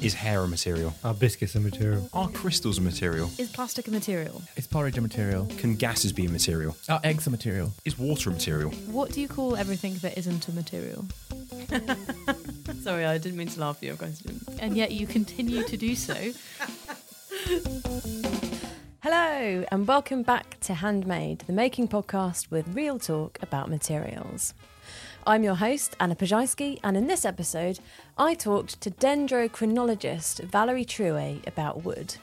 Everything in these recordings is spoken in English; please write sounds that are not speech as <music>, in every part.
Is hair a material? Are biscuits a material? Are crystals a material? Is plastic a material? Is porridge a material? Can gases be a material? Are eggs a material? Is water a material? What do you call everything that isn't a material? <laughs> Sorry, I didn't mean to laugh at your question. And yet you continue to do so. Hello, and welcome back to Handmade, the making podcast with real talk about materials. I'm your host, Anna Ploszajski, and in this episode, I talked to dendrochronologist Valerie Trouet about wood.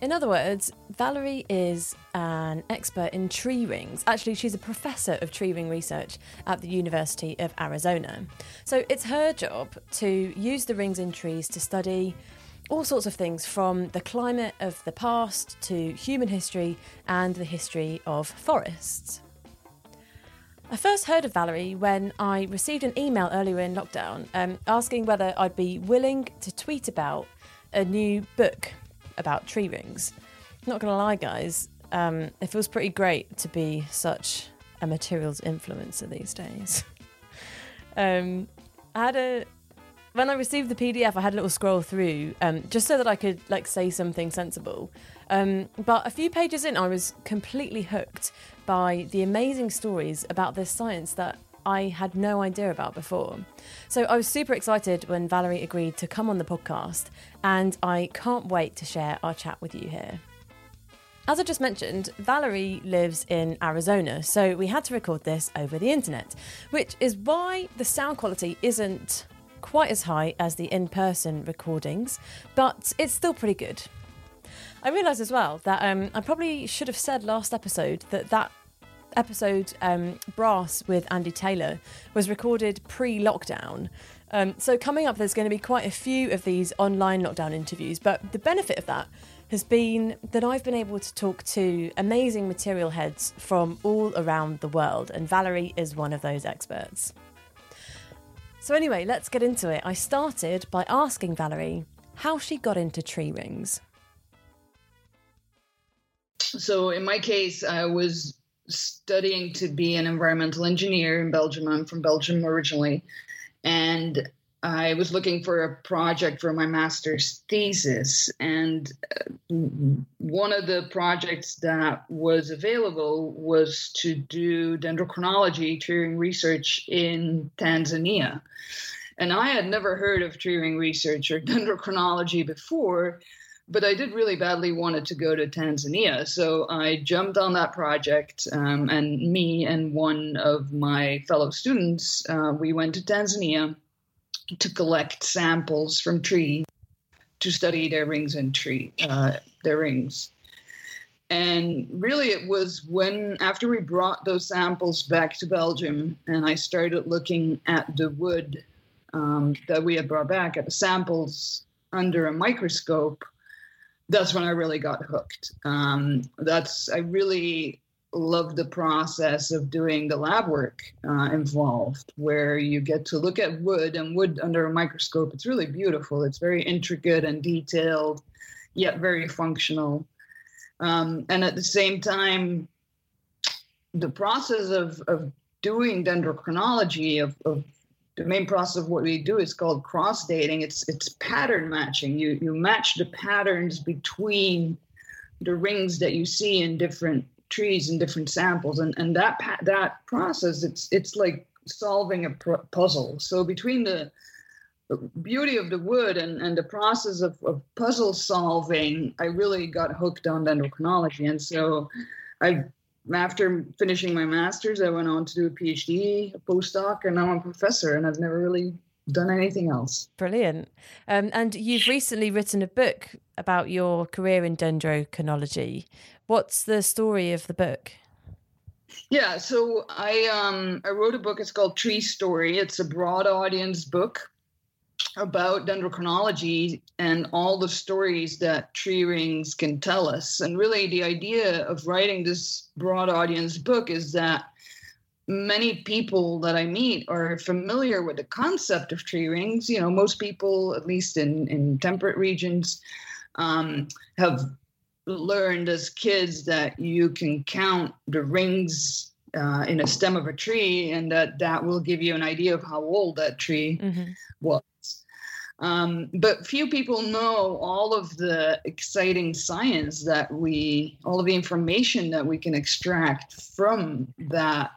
In other words, Valerie is an expert in tree rings. Actually, she's a professor of tree ring research at the University of Arizona. So it's her job to use the rings in trees to study all sorts of things from the climate of the past to human history and the history of forests. I first heard of Valerie when I received an email earlier in lockdown um, asking whether I'd be willing to tweet about a new book about tree rings. Not gonna lie, guys, um, it feels pretty great to be such a materials influencer these days. <laughs> um, I had a when I received the PDF, I had a little scroll through um, just so that I could like say something sensible. Um, but a few pages in, I was completely hooked by the amazing stories about this science that I had no idea about before. So I was super excited when Valerie agreed to come on the podcast, and I can't wait to share our chat with you here. As I just mentioned, Valerie lives in Arizona, so we had to record this over the internet, which is why the sound quality isn't quite as high as the in person recordings, but it's still pretty good. I realised as well that um, I probably should have said last episode that that episode um, Brass with Andy Taylor was recorded pre lockdown. Um, so, coming up, there's going to be quite a few of these online lockdown interviews, but the benefit of that has been that I've been able to talk to amazing material heads from all around the world, and Valerie is one of those experts. So, anyway, let's get into it. I started by asking Valerie how she got into tree rings. So, in my case, I was studying to be an environmental engineer in Belgium. I'm from Belgium originally. And I was looking for a project for my master's thesis. And uh, one of the projects that was available was to do dendrochronology, tree ring research in Tanzania. And I had never heard of tree ring research or dendrochronology before but I did really badly wanted to go to Tanzania. So I jumped on that project, um, and me and one of my fellow students, uh, we went to Tanzania to collect samples from trees to study their rings and tree, uh, their rings. And really, it was when, after we brought those samples back to Belgium, and I started looking at the wood um, that we had brought back, at the samples under a microscope, that's when I really got hooked. Um, that's I really love the process of doing the lab work uh, involved, where you get to look at wood and wood under a microscope. It's really beautiful. It's very intricate and detailed, yet very functional. Um, and at the same time, the process of, of doing dendrochronology, of, of the main process of what we do is called cross dating. It's it's pattern matching. You you match the patterns between the rings that you see in different trees and different samples, and and that that process it's it's like solving a pr- puzzle. So between the beauty of the wood and, and the process of, of puzzle solving, I really got hooked on dendrochronology. And so I after finishing my master's, I went on to do a PhD, a postdoc, and now I'm a professor, and I've never really done anything else. Brilliant. Um, and you've recently written a book about your career in dendrochronology. What's the story of the book? Yeah, so I um I wrote a book. It's called Tree Story. It's a broad audience book about dendrochronology and all the stories that tree rings can tell us. And really, the idea of writing this broad audience book is that many people that I meet are familiar with the concept of tree rings. You know, most people, at least in, in temperate regions, um, have learned as kids that you can count the rings uh, in a stem of a tree and that that will give you an idea of how old that tree mm-hmm. was. Um, but few people know all of the exciting science that we, all of the information that we can extract from that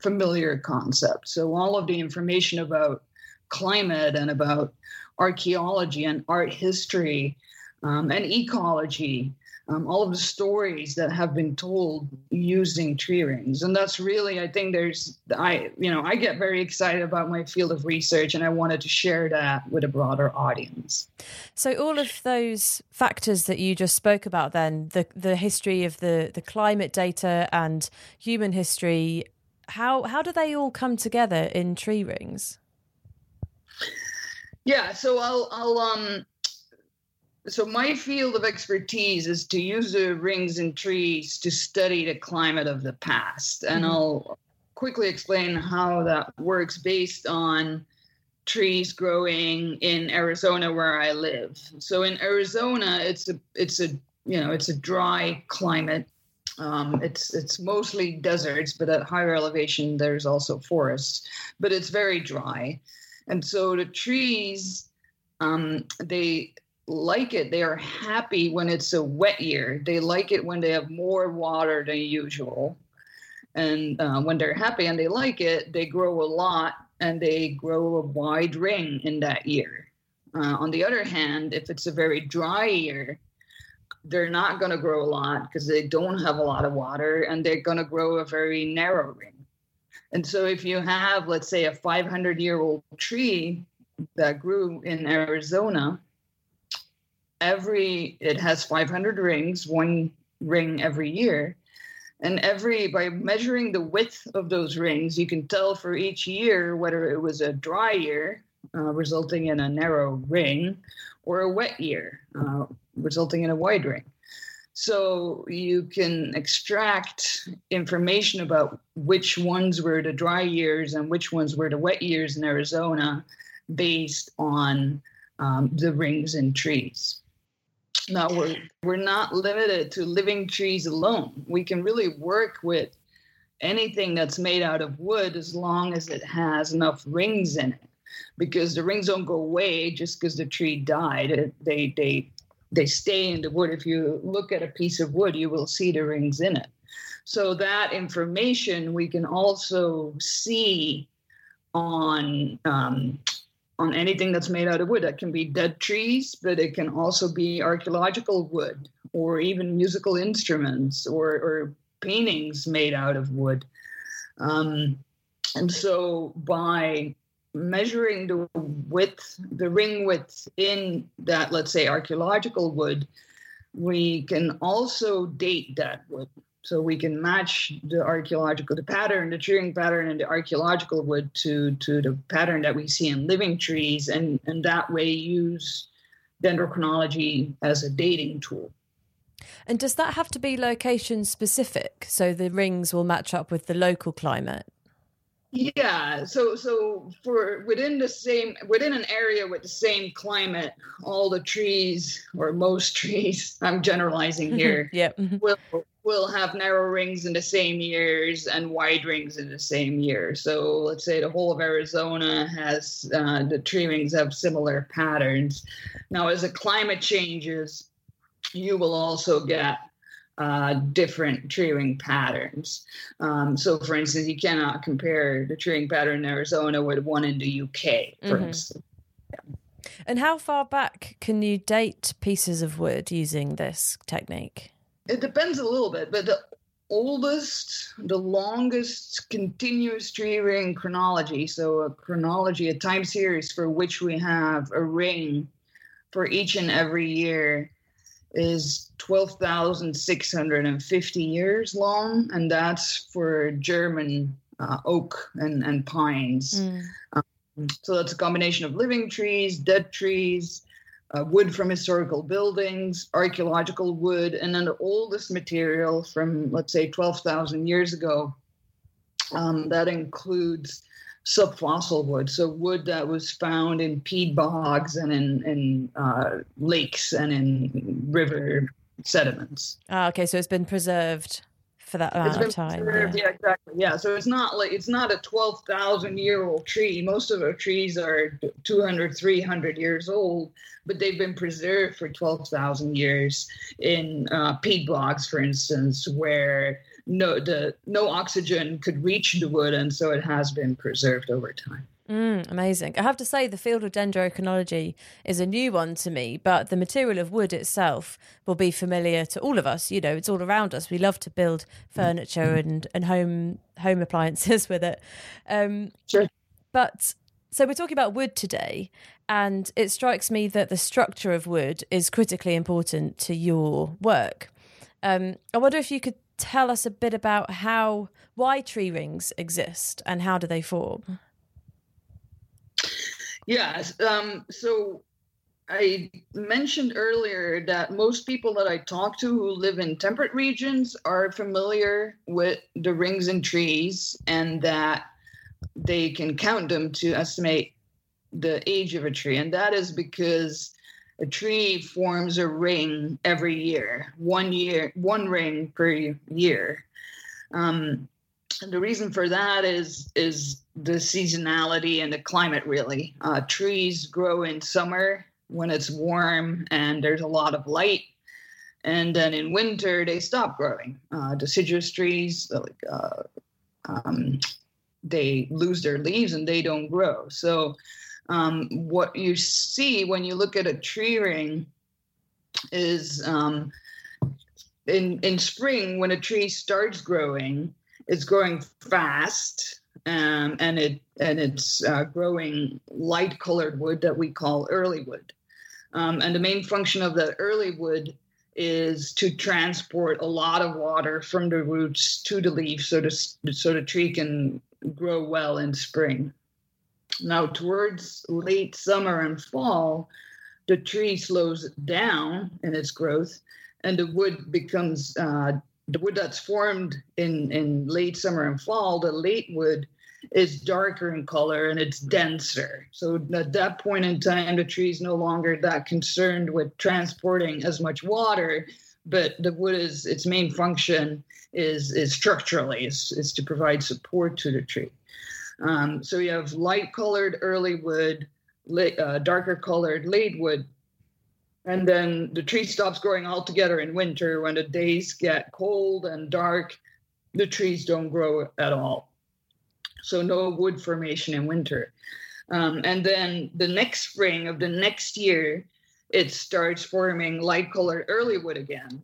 familiar concept. So, all of the information about climate and about archaeology and art history um, and ecology um, all of the stories that have been told using tree rings. And that's really i think there's i you know i get very excited about my field of research and i wanted to share that with a broader audience. So all of those factors that you just spoke about then the the history of the the climate data and human history how how do they all come together in tree rings? Yeah so i'll i'll um so my field of expertise is to use the rings in trees to study the climate of the past. And mm-hmm. i'll quickly explain how that works based on trees growing in arizona where i live. So in arizona it's a it's a you know it's a dry climate. Um, it's it's mostly deserts but at higher elevation there's also forests but it's very dry. And so the trees um, they like it. They are happy when it's a wet year. They like it when they have more water than usual. And uh, when they're happy and they like it, they grow a lot and they grow a wide ring in that year. Uh, on the other hand, if it's a very dry year, they're not going to grow a lot because they don't have a lot of water and they're going to grow a very narrow ring. And so, if you have, let's say, a 500 year old tree that grew in Arizona, every it has 500 rings one ring every year. And every by measuring the width of those rings you can tell for each year whether it was a dry year uh, resulting in a narrow ring or a wet year uh, resulting in a wide ring. So you can extract information about which ones were the dry years and which ones were the wet years in arizona based on um, the rings in trees now we're we're not limited to living trees alone. We can really work with anything that's made out of wood as long as it has enough rings in it. Because the rings don't go away just because the tree died. They they they stay in the wood. If you look at a piece of wood, you will see the rings in it. So that information we can also see on um, on anything that's made out of wood. That can be dead trees, but it can also be archaeological wood or even musical instruments or, or paintings made out of wood. Um, and so by measuring the width, the ring width in that, let's say, archaeological wood, we can also date that wood. So we can match the archaeological, the pattern, the tree ring pattern and the archaeological wood to, to the pattern that we see in living trees and, and that way use dendrochronology as a dating tool. And does that have to be location specific so the rings will match up with the local climate? Yeah, so so for within the same within an area with the same climate, all the trees or most <laughs> trees, I'm generalizing here, yeah. will will have narrow rings in the same years and wide rings in the same year. So let's say the whole of Arizona has uh, the tree rings have similar patterns. Now, as the climate changes, you will also get uh, different tree ring patterns. Um, so, for instance, you cannot compare the tree ring pattern in Arizona with one in the UK, for Mhm. instance. And how far back can you date pieces of wood using this technique? It depends a little bit, but the oldest, the longest continuous tree ring chronology, so a chronology, a time series for which we have a ring for each and every year, is 12,650 years long, and that's for German uh, oak and, and pines. So that's a combination of living trees, dead trees, uh, wood from historical buildings, archaeological wood, and then the oldest material from, let's say, 12,000 years ago. Um, that includes subfossil wood, so wood that was found in peat bogs and in, in uh, lakes and in river sediments. Ah, okay, so it's been preserved for that amount It's been of time. preserved, yeah. yeah, exactly. Yeah, so it's not like it's not a 12,000 year old tree. Most of our trees are 200, 300 years old, but they've been preserved for 12,000 years in uh, peat bogs, for instance, where no the no oxygen could reach the wood, and so it has been preserved over time. Mm, amazing. I have to say, the field of dendrochronology is a new one to me, but the material of wood itself will be familiar to all of us. You know, it's all around us. We love to build furniture and, and home home appliances <laughs> with it. Um, Sure. But so we're talking about wood today, and it strikes me that the structure of wood is critically important to your work. Um, I wonder if you could tell us a bit about how why tree rings exist and how do they form. Yes. Um, so I mentioned earlier that most people that I talk to who live in temperate regions are familiar with the rings in trees and that they can count them to estimate the age of a tree. And that is because a tree forms a ring every year, one year, one ring per year. Um, the reason for that is is the seasonality and the climate. Really, uh, trees grow in summer when it's warm and there's a lot of light, and then in winter they stop growing. Uh, deciduous trees, like uh, um, they lose their leaves and they don't grow. So, um, what you see when you look at a tree ring is um, in in spring when a tree starts growing it's growing fast um, and it and it's uh, growing light colored wood that we call early wood. Um, and the main function of that early wood is to transport a lot of water from the roots to the leaf so the, so the tree can grow well in spring now towards late summer and fall the tree slows down in its growth and the wood becomes uh, the wood that's formed in in late summer and fall the late wood is darker in color and it's denser. So at that point in time the tree is no longer that concerned with transporting as much water but the wood is its main function is is structurally is, is to provide support to the tree um, so you have light colored early wood uh, darker colored late wood. And then the tree stops growing altogether in winter. When the days get cold and dark the trees don't grow at all. So no wood formation in winter. Um, and then the next spring of the next year it starts forming light colored early wood again.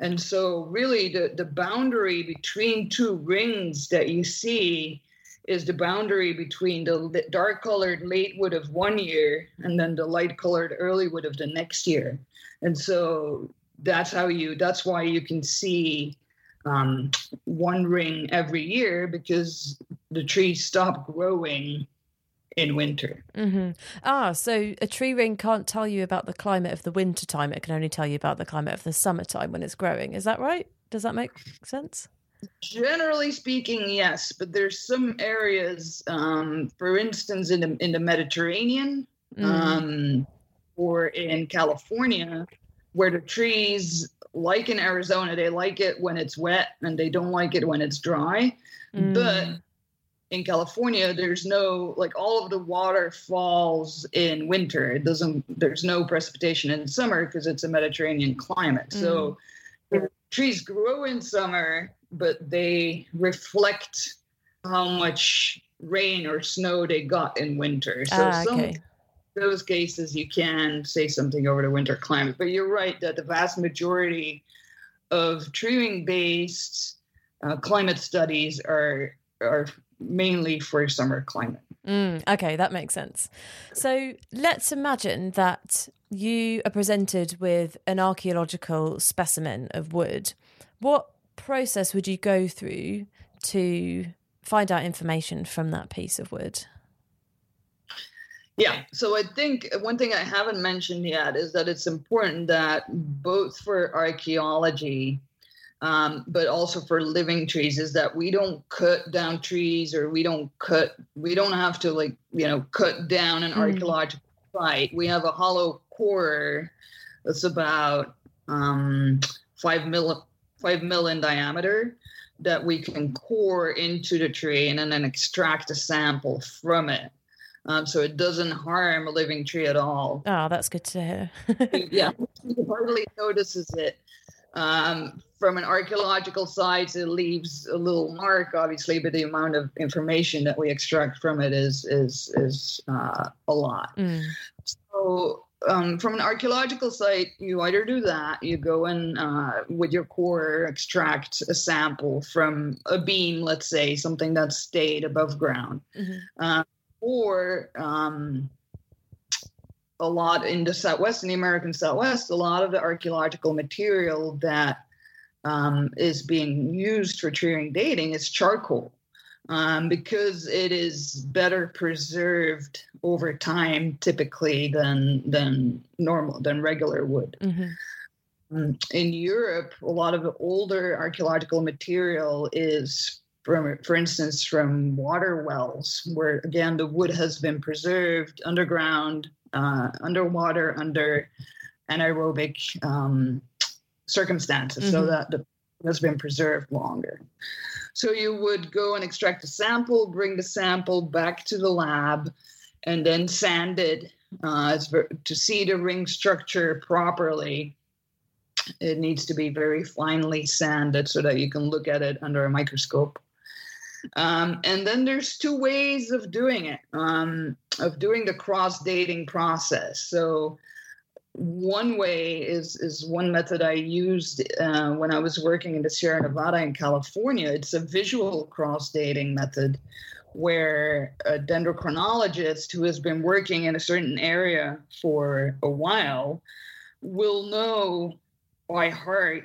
And so really the, the boundary between two rings that you see is the boundary between the dark colored late wood of one year and then the light colored early wood of the next year. And so that's how you, that's why you can see um, one ring every year because the trees stop growing in winter. Mm-hmm. Ah, so a tree ring can't tell you about the climate of the winter time. It can only tell you about the climate of the summertime when it's growing. Is that right? Does that make sense? Generally speaking, yes, but there's some areas, um, for instance, in the in the Mediterranean Mm. um, or in California, where the trees, like in Arizona, they like it when it's wet and they don't like it when it's dry. But Mm. in California, there's no like all of the water falls in winter. It doesn't. There's no precipitation in summer because it's a Mediterranean climate. So trees grow in summer, but they reflect how much rain or snow they got in winter. So Ah, some those cases you can say something over the winter climate. But you're right that the vast majority of tree ring based uh, climate studies are are mainly for summer climate. Mm, okay, that makes sense. So let's imagine that you are presented with an archaeological specimen of wood. What process would you go through to find out information from that piece of wood? Yeah, so I think one thing I haven't mentioned yet is that it's important that both for archaeology, um, but also for living trees, is that we don't cut down trees or we don't cut, we don't have to like, you know, cut down an Mm. archaeological site. We have a hollow core that's about um, five mil, five mil in diameter that we can core into the tree and then extract a sample from it. Um, so it doesn't harm a living tree at all. Oh, that's good to hear. <laughs> yeah, you hardly notices it. Um, from an archaeological side, it leaves a little mark, obviously, but the amount of information that we extract from it is is is uh, a lot. Mm. So, um, from an archaeological site, you either do that, you go and uh, with your core extract a sample from a beam, let's say, something that stayed above ground, Mhm. uh, or um, a lot in the Southwest, in the American Southwest, a lot of the archaeological material that um, is being used for tree ring dating is charcoal um, because it is better preserved over time typically than than normal than regular wood. Mhm. Um, in Europe, a lot of the older archaeological material is from, for instance, from water wells, where again the wood has been preserved underground, uh, underwater, under anaerobic um, circumstances, so Mhm. that the has been preserved longer. So you would go and extract a sample, bring the sample back to the lab, and then sand it uh, to see the ring structure properly. It needs to be very finely sanded so that you can look at it under a microscope. Um, and then there's two ways of doing it, um, of doing the cross dating process. So one way is is one method I used uh, when I was working in the Sierra Nevada in California. It's a visual cross dating method where a dendrochronologist who has been working in a certain area for a while will know by heart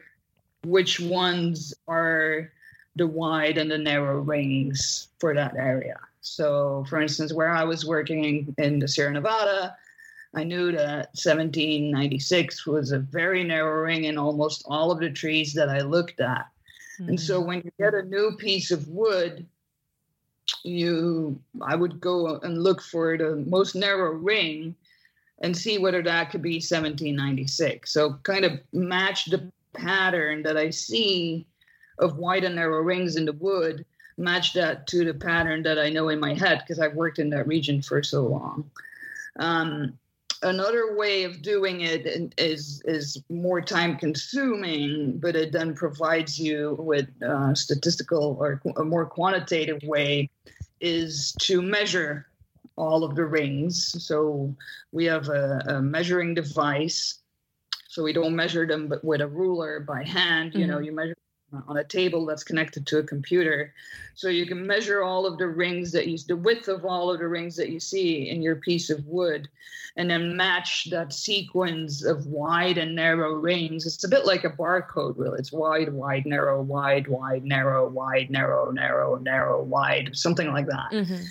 which ones are the wide and the narrow rings for that area. So, for instance, where I was working in the Sierra Nevada, I knew that 1796 was a very narrow ring in almost all of the trees that I looked at. And so when you get a new piece of wood, you I would go and look for the most narrow ring and see whether that could be 1796. So kind of match the pattern that I see of wide and narrow rings in the wood, match that to the pattern that I know in my head because I've worked in that region for so long. Um, another way of doing it is is more time consuming, but it then provides you with uh, statistical or a more quantitative way is to measure all of the rings. So we have a, a measuring device. So we don't measure them but with a ruler by hand. You know, you measure on a table that's connected to a computer. So you can measure all of the rings that you, the width of all of the rings that you see in your piece of wood, and then match that sequence of wide and narrow rings. It's a bit like a barcode, really. It's wide, wide, narrow, wide, wide, narrow, wide, narrow, narrow, narrow, wide, something like that Mhm.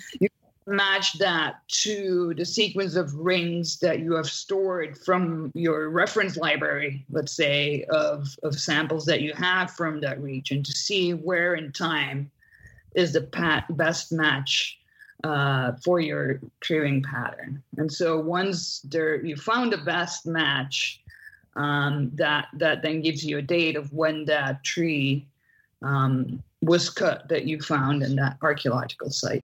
Match that to the sequence of rings that you have stored from your reference library, let's say, of, of samples that you have from that region to see where in time is the pat- best match uh, for your tree ring pattern. And so once there you found the best match, um, that that then gives you a date of when that tree um, was cut that you found in that archaeological site.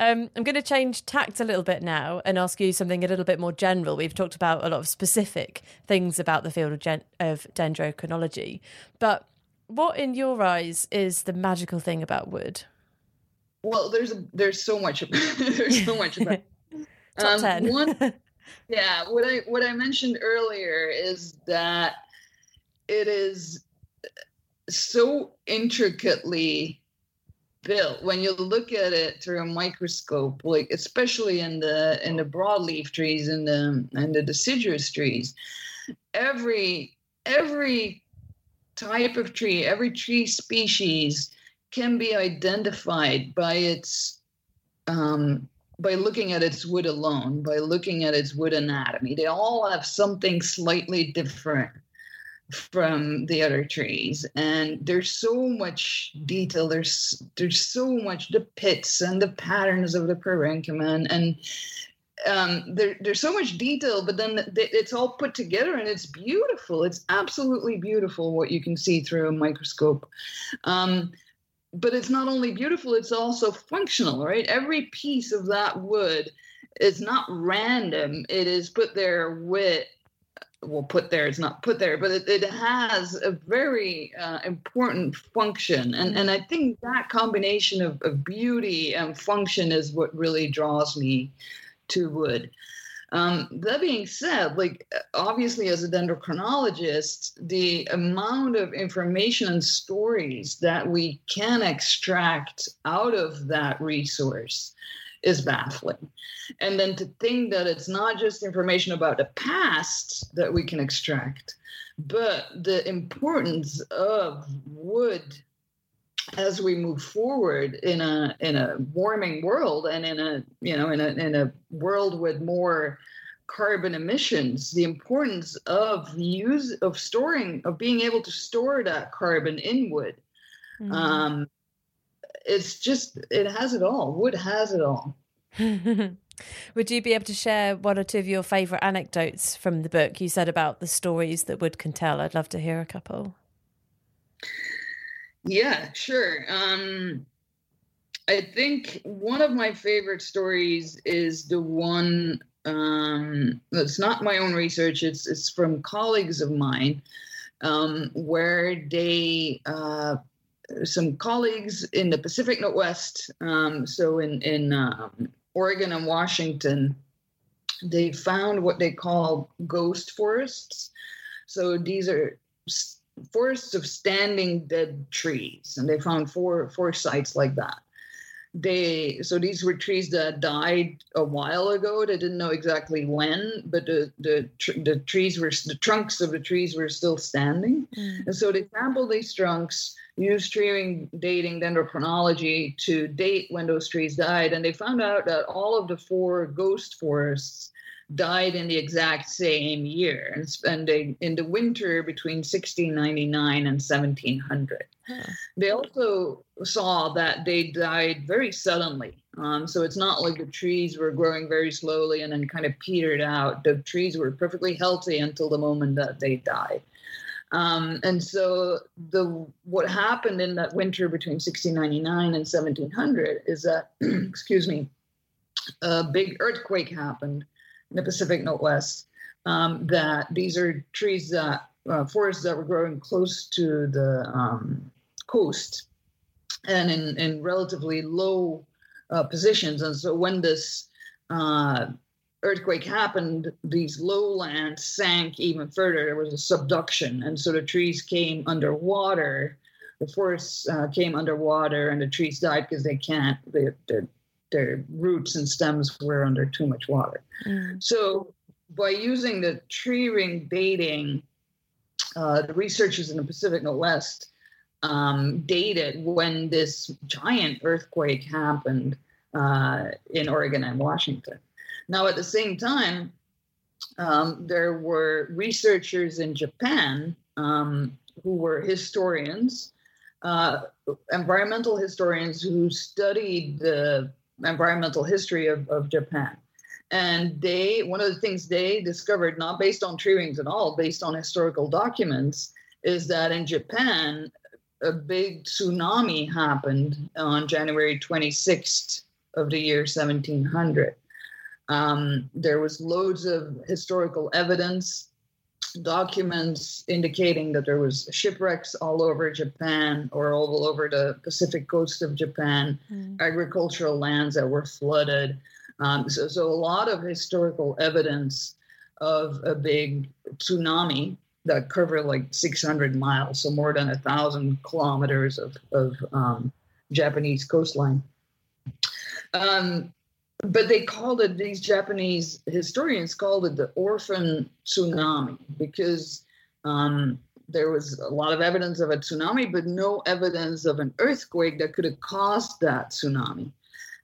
Um, I'm going to change tact a little bit now and ask you something a little bit more general. We've talked about a lot of specific things about the field of, gen- of dendrochronology, but what, in your eyes, is the magical thing about wood? Well, there's a, there's so much <laughs> there's so much about <laughs> Top um, 10. one, <laughs> yeah, what I what I mentioned earlier is that it is so intricately built when you look at it through a microscope like especially in the in the broadleaf trees and the and the deciduous trees every every type of tree every tree species can be identified by its um, by looking at its wood alone by looking at its wood anatomy. They all have something slightly different from the other trees. And there's so much detail there's there's so much the pits and the patterns of the parenchyma and um, there, there's so much detail but then it's all put together and it's beautiful. It's absolutely beautiful what you can see through a microscope. Um, but it's not only beautiful it's also functional right? Every piece of that wood is not random. It is put there with well put there it's not put there but it, it has a very uh, important function. And and i think that combination of, of beauty and function is what really draws me to wood. Um, that being said like obviously as a dendrochronologist the amount of information and stories that we can extract out of that resource is baffling. And then to think that it's not just information about the past that we can extract, but the importance of wood as we move forward in a in a warming world and in a you know in a in a world with more carbon emissions the importance of use of storing of being able to store that carbon in wood mm-hmm. um, it's just it has it all. Wood has it all. <laughs> Would you be able to share one or two of your favourite anecdotes from the book? You said about the stories that wood can tell. I'd love to hear a couple. Yeah, sure. Um, I think one of my favorite stories is the one. Um, it's not my own research. It's it's from colleagues of mine, um, where they uh, some colleagues in the Pacific Northwest, um, so in in um, Oregon and Washington, they found what they call ghost forests. So these are forests of standing dead trees, and they found four four sites like that they so these were trees that died a while ago. They didn't know exactly when but the the, tr- the trees were the trunks of the trees were still standing. Mm. and so they sampled these trunks used tree dating dendrochronology to date when those trees died. And they found out that all of the four ghost forests died in the exact same year and spending in the winter between 1699 and 1700. Huh. They also saw that they died very suddenly. Um, so it's not like the trees were growing very slowly and then kind of petered out. The trees were perfectly healthy until the moment that they died. Um, and so the what happened in that winter between 1699 and 1700 is that, <clears throat> excuse me, a big earthquake happened in the Pacific Northwest. Um, that these are trees that uh, forests that were growing close to the um, coast and in, in relatively low uh, positions. And so when this uh, earthquake happened, these lowlands sank even further. There was a subduction. And so the trees came underwater. The forests uh, came underwater and the trees died because they can't, they, their, their roots and stems were under too much water. Mm. So by using the tree ring dating, uh, the researchers in the Pacific Northwest um, dated when this giant earthquake happened uh, in Oregon and Washington. Now, at the same time, um, there were researchers in Japan um, who were historians, uh, environmental historians who studied the environmental history of, of Japan. And they, one of the things they discovered, not based on tree rings at all, based on historical documents, is that in Japan, a big tsunami happened on January 26th of the year 1700. Um, there was loads of historical evidence, documents indicating that there was shipwrecks all over Japan or all over the Pacific coast of Japan, mm. agricultural lands that were flooded. Um, so, so a lot of historical evidence of a big tsunami that covered like 600 miles, so more than a thousand kilometers of, of um, Japanese coastline. Um, but they called it, these Japanese historians called it the orphan tsunami because um, there was a lot of evidence of a tsunami, but no evidence of an earthquake that could have caused that tsunami.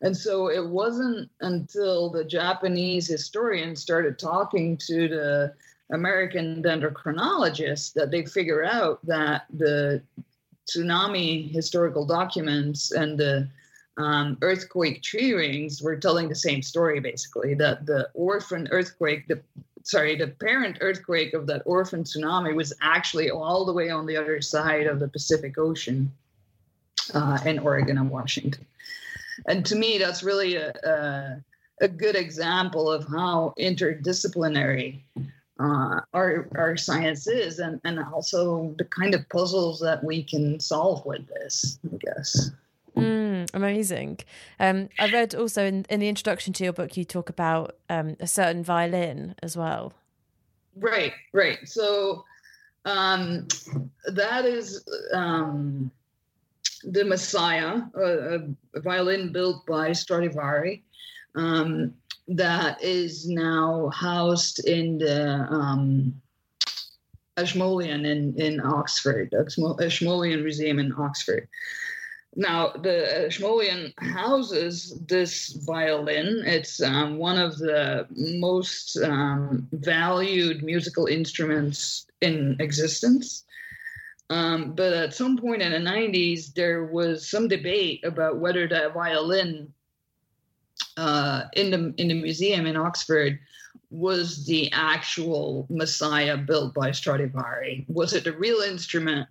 And so it wasn't until the Japanese historians started talking to the American dendrochronologists that they figure out that the tsunami historical documents and the um, earthquake tree rings were telling the same story basically that the orphan earthquake the sorry the parent earthquake of that orphan tsunami was actually all the way on the other side of the pacific ocean uh, in oregon and washington and to me, that's really a, a, a good example of how interdisciplinary uh, our our science is, and and also the kind of puzzles that we can solve with this. I guess. Mm, amazing. Um, I read also in, in the introduction to your book, you talk about um, a certain violin as well. Right, right. So um, that is um, the Messiah, a, a violin built by Stradivari, um, that is now housed in the um, Ashmolean in, in Oxford, Ashmolean Museum in Oxford. Now, the Ashmolean houses this violin. It's um, one of the most um, valued musical instruments in existence. Um, but at some point in the 90s, there was some debate about whether that violin uh, in the in the museum in Oxford was the actual Messiah built by Stradivari. Was it the real instrument,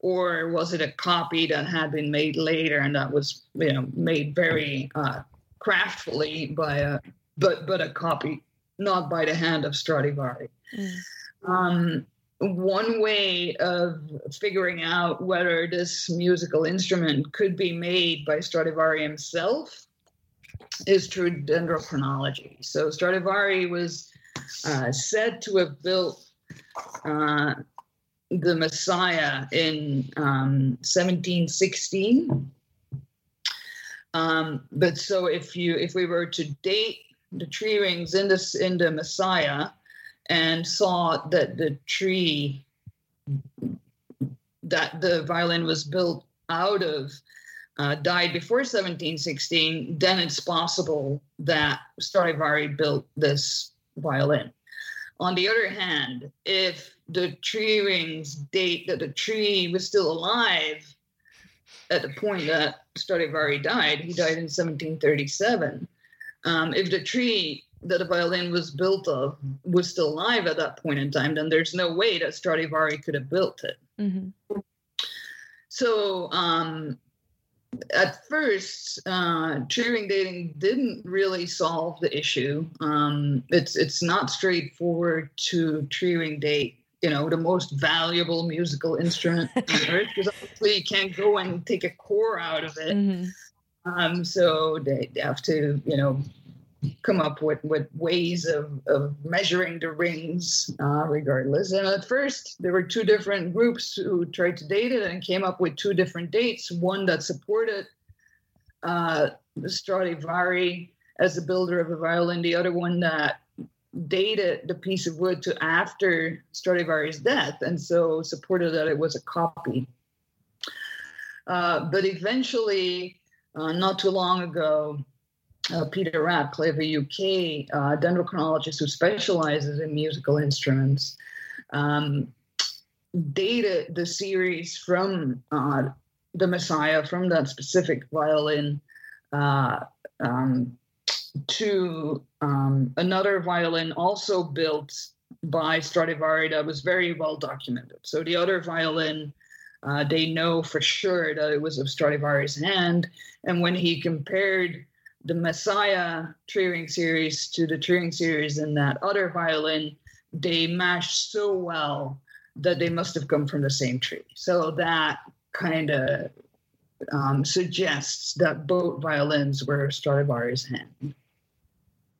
or was it a copy that had been made later and that was you know made very uh, craftfully by a but but a copy, not by the hand of Stradivari. Mm. Um, one way of figuring out whether this musical instrument could be made by Stradivari himself is through dendrochronology. So Stradivari was uh, said to have built uh, the Messiah in um, 1716. Um, but so if you if we were to date the tree rings in this in the Messiah, and saw that the tree that the violin was built out of uh, died before 1716, then it's possible that Stradivari built this violin. On the other hand, if the tree rings date that the tree was still alive at the point that Stradivari died, he died in 1737. Um, if the tree that a violin was built of was still alive at that point in time, then there's no way that Stradivari could have built it. Mm-hmm. So um, at first, uh, tree ring dating didn't really solve the issue. Um, it's it's not straightforward to tree ring date, you know, the most valuable musical instrument on <laughs> earth because obviously you can't go and take a core out of it. Mm-hmm. Um, so they have to, you know, come up with, with ways of, of measuring the rings uh, regardless. And at first, there were two different groups who tried to date it and came up with two different dates one that supported uh, Stradivari as the builder of a violin, the other one that dated the piece of wood to after Stradivari's death, and so supported that it was a copy. Uh, but eventually, uh, not too long ago, uh, Peter Ratcliff, a UK uh, dendrochronologist who specializes in musical instruments, um, dated the series from uh, the Messiah, from that specific violin, uh, um, to um, another violin also built by Stradivari that was very well documented. So the other violin. Uh, they know for sure that it was of Stradivari's hand. And when he compared the Messiah tree series to the tree series in that other violin, they matched so well that they must have come from the same tree. So that kind of um, suggests that both violins were Stradivari's hand.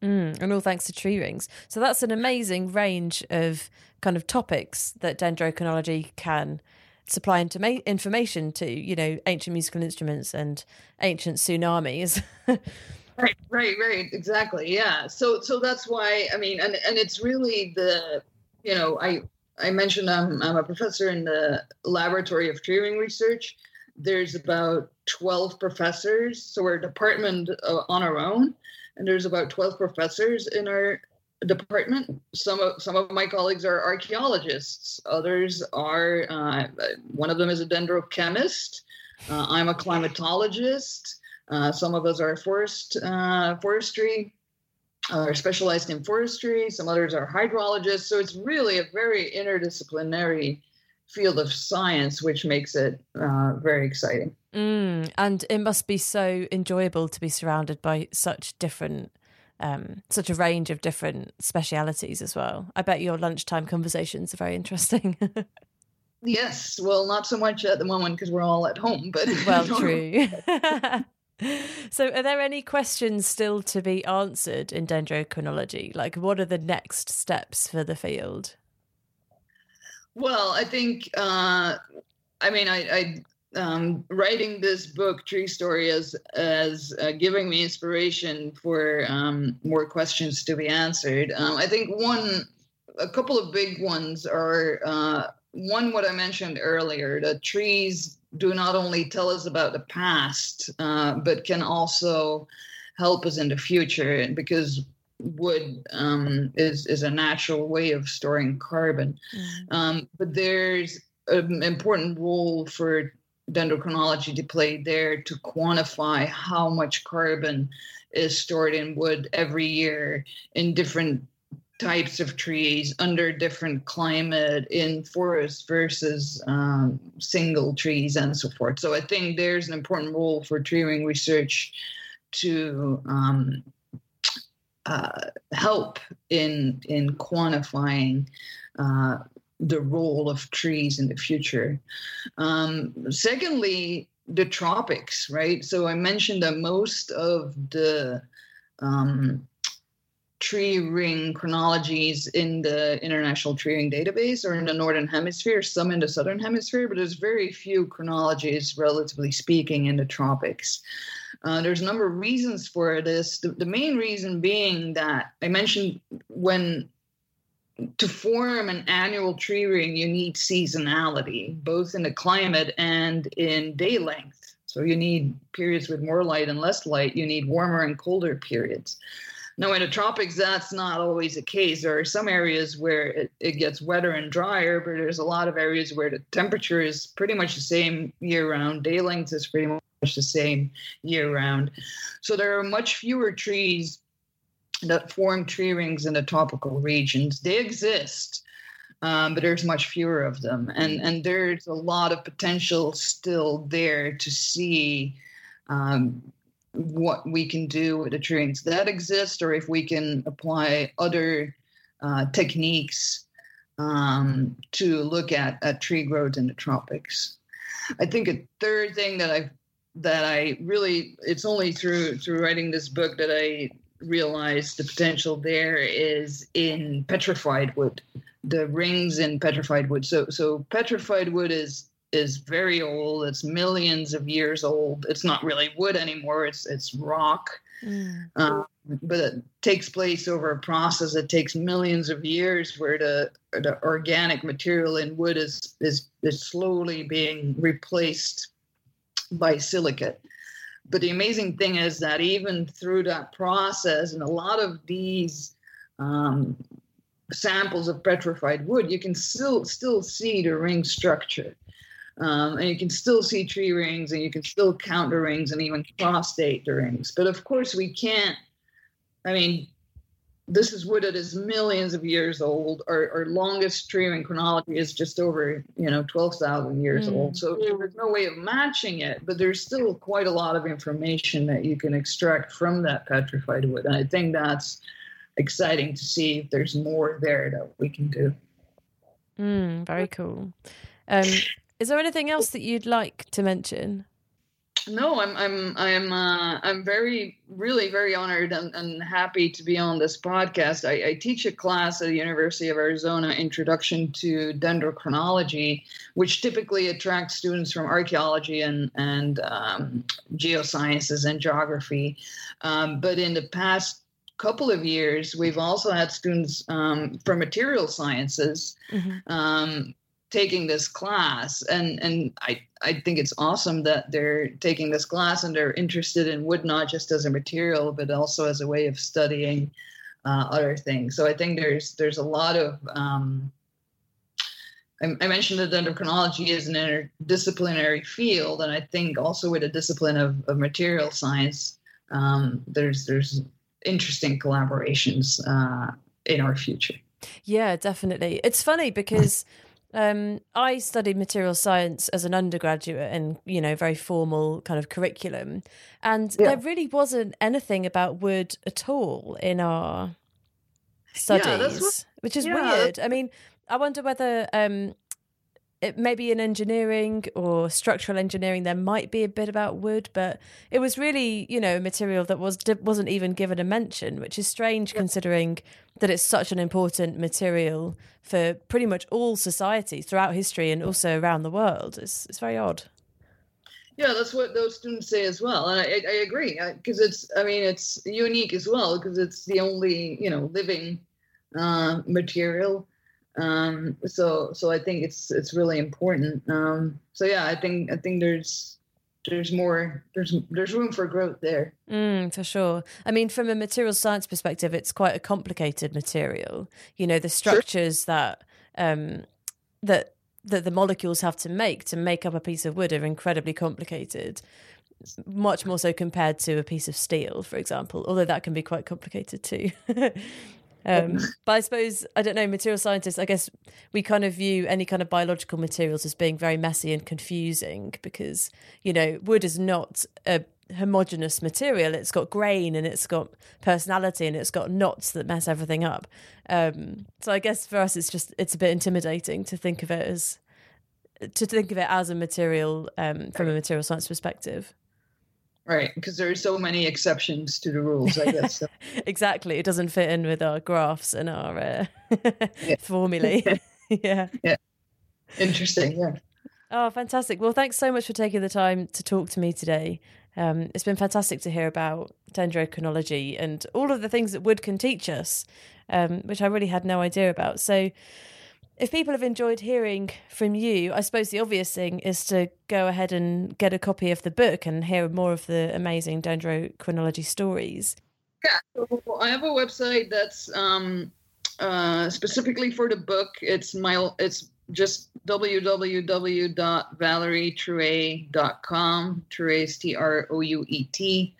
Mm, and all thanks to tree rings. So that's an amazing range of kind of topics that dendrochronology can supply into information to, you know, ancient musical instruments and ancient tsunamis. <laughs> right, right, right. Exactly. Yeah. So, so that's why I mean, and and it's really the, you know, I I mentioned I'm I'm a professor in the laboratory of tree ring research. There's about twelve professors, so we're a department uh, on our own, and there's about twelve professors in our department. Some of some of my colleagues are archaeologists. Others are uh, one of them is a dendrochemist. Uh, I'm a climatologist. Uh, some of us are forest uh, forestry, are specialized in forestry. Some others are hydrologists. So it's really a very interdisciplinary field of science, which makes it uh, very exciting. Mm, and it must be so enjoyable to be surrounded by such different um, such a range of different specialities as well. I bet your lunchtime conversations are very interesting. <laughs> yes, well, not so much at the moment because we're all at home, but <laughs> well, <laughs> true. so, are there any questions still to be answered in dendrochronology? Like, what are the next steps for the field? Well, I think, uh, I mean, I, I um, writing this book, Tree Story, as as uh, giving me inspiration for um, more questions to be answered. Um, I think one, a couple of big ones are uh, one what I mentioned earlier: that trees do not only tell us about the past, uh, but can also help us in the future, because wood um, is is a natural way of storing carbon. Mm. but there's an important role for dendrochronology to play there to quantify how much carbon is stored in wood every year in different types of trees under different climate in forests versus um, single trees and so forth. So I think there's an important role for tree ring research to um, uh, help in in quantifying uh, the role of trees in the future. Um, secondly, the tropics, right? So I mentioned that most of the um, tree ring chronologies in the International Tree Ring Database are in the Northern Hemisphere, some in the Southern Hemisphere, but there's very few chronologies, relatively speaking, in the tropics. Uh, there's a number of reasons for this. The, the main reason being that I mentioned when to form an annual tree ring, you need seasonality, both in the climate and in day length. So you need periods with more light and less light. You need warmer and colder periods. Now, in the tropics, that's not always the case. There are some areas where it, it gets wetter and drier, but there's a lot of areas where the temperature is pretty much the same year round. Day length is pretty much the same year round. So there are much fewer trees that form tree rings in the tropical regions. They exist, um, but there's much fewer of them, and and there's a lot of potential still there to see um, what we can do with the tree rings that exist, or if we can apply other uh, techniques um, to look at, at tree growth in the tropics. I think a third thing that I that I really it's only through through writing this book that I realized the potential there is in petrified wood, the rings in petrified wood. So so petrified wood is is very old. It's millions of years old. It's not really wood anymore. It's it's rock. Mm. Um, but it takes place over a process that takes millions of years, where the the organic material in wood is is is slowly being replaced by silicate. But the amazing thing is that even through that process, and a lot of these um, samples of petrified wood, you can still still see the ring structure. Um, and you can still see tree rings and you can still count the rings and even cross date the rings. But of course, we can't. I mean, this is wood that is millions of years old. Our, our longest tree in chronology is just over, you know, 12,000 years mm. old. So there's no way of matching it, but there's still quite a lot of information that you can extract from that petrified wood. And I think that's exciting to see if there's more there that we can do. Mm, very cool. Um, is there anything else that you'd like to mention? No, I'm I'm I'm uh, I'm very really very honored and, and happy to be on this podcast. I, I, teach a class at the University of Arizona, Introduction to Dendrochronology, which typically attracts students from archaeology and and um, geosciences and geography. Um, but in the past couple of years, we've also had students um, from material sciences mm-hmm. um, taking this class. And and I, I think it's awesome that they're taking this class and they're interested in wood not just as a material but also as a way of studying uh, other things. So i think there's there's a lot of um, I, mentioned that dendrochronology is an interdisciplinary field and i think also with a discipline of, of material science um, there's there's interesting collaborations uh, in our future. Yeah definitely. It's funny because um, I studied material science as an undergraduate and, you know, very formal kind of curriculum. And yeah. there really wasn't anything about wood at all in our studies, yeah, what, which is yeah, weird. I mean, I wonder whether um, it maybe in engineering or structural engineering there might be a bit about wood but it was really you know a material that was wasn't even given a mention which is strange yeah. considering that it's such an important material for pretty much all societies throughout history and also around the world. It's it's very odd. Yeah that's what those students say as well and i, I agree because it's i mean it's unique as well because it's the only you know living uh, material um, so so I think it's it's really important. Um, so yeah, I think I think there's there's more there's there's room for growth there. Mm, for sure. I mean, from a material science perspective, it's quite a complicated material. You know, the structures sure. that um, that that the molecules have to make to make up a piece of wood are incredibly complicated. Much more so compared to a piece of steel, for example. Although that can be quite complicated too. <laughs> Um, but I suppose I don't know material scientists. I guess we kind of view any kind of biological materials as being very messy and confusing because you know wood is not a homogeneous material. It's got grain and it's got personality and it's got knots that mess everything up. Um, so I guess for us, it's just it's a bit intimidating to think of it as to think of it as a material um, from a material science perspective. Right, because there are so many exceptions to the rules, I guess. So. <laughs> exactly. It doesn't fit in with our graphs and our uh, <laughs> formulae. <laughs> yeah. Yeah. Interesting. Yeah. Oh, fantastic. Well, thanks so much for taking the time to talk to me today. Um, it's been fantastic to hear about dendrochronology and all of the things that wood can teach us, um, which I really had no idea about. So, if people have enjoyed hearing from you, I suppose the obvious thing is to go ahead and get a copy of the book and hear more of the amazing dendrochronology stories. Yeah, so I have a website that's um, uh, specifically for the book. It's my it's just www.valerietrouet.com. Trouet T R O U E T.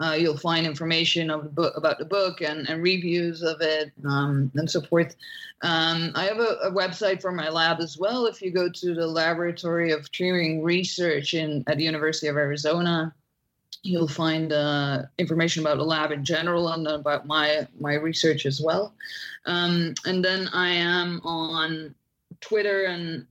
Uh, you'll find information of the book about the book and, and reviews of it um, and so forth. Um, I have a, a, website for my lab as well. If you go to the Laboratory of Tree Ring Research in at the University of Arizona, you'll find uh, information about the lab in general and about my my research as well. Um, and then I am on Twitter and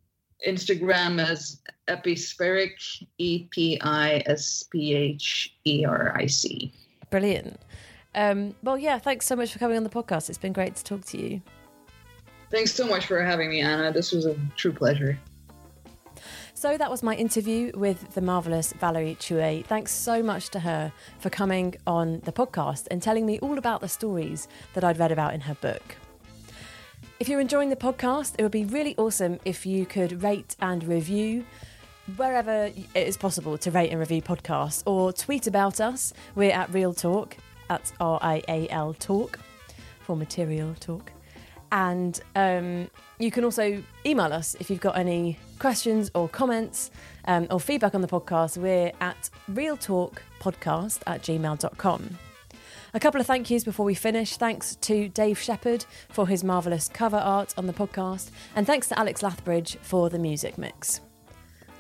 Instagram as Epispheric, E P I S P H E R I C. Brilliant. Um, well, yeah, thanks so much for coming on the podcast. It's been great to talk to you. Thanks so much for having me, Anna. This was a true pleasure. So that was my interview with the marvellous Valerie Trouet. Thanks so much to her for coming on the podcast and telling me all about the stories that I'd read about in her book. If you're enjoying the podcast, it would be really awesome if you could rate and review wherever it is possible to rate and review podcasts or tweet about us. We're at Real Talk, at R I A L Talk for material talk. And um, you can also email us if you've got any questions or comments um, or feedback on the podcast. We're at realtalkpodcast at gmail.com. A couple of thank yous before we finish. Thanks to Dave Shepherd for his marvellous cover art on the podcast, and thanks to Alex Lathbridge for the music mix.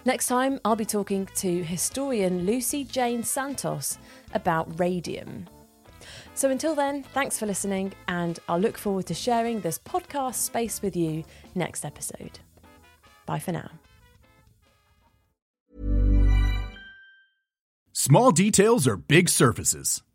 Next time, I'll be talking to historian Lucy Jane Santos about radium. So until then, thanks for listening, and I'll look forward to sharing this podcast space with you next episode. Bye for now. Small details are big surfaces,